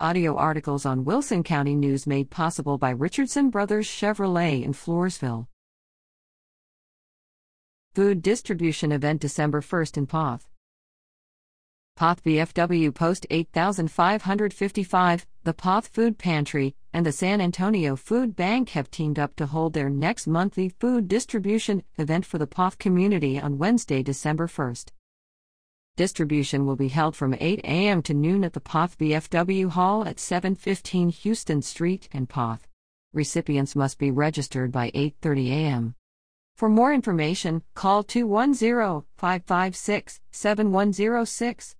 Audio articles on Wilson County News made possible by Richardson Brothers Chevrolet in Floresville. Food Distribution Event December 1st in Poth. Poth VFW Post 8555, the Poth Food Pantry, and the San Antonio Food Bank have teamed up to hold their next monthly food distribution event for the Poth community on Wednesday, December 1st. Distribution will be held from 8 a.m. to noon at the Poth VFW Hall at 715 Houston Street in Poth. Recipients must be registered by 8:30 a.m. For more information, call 210 556 7106.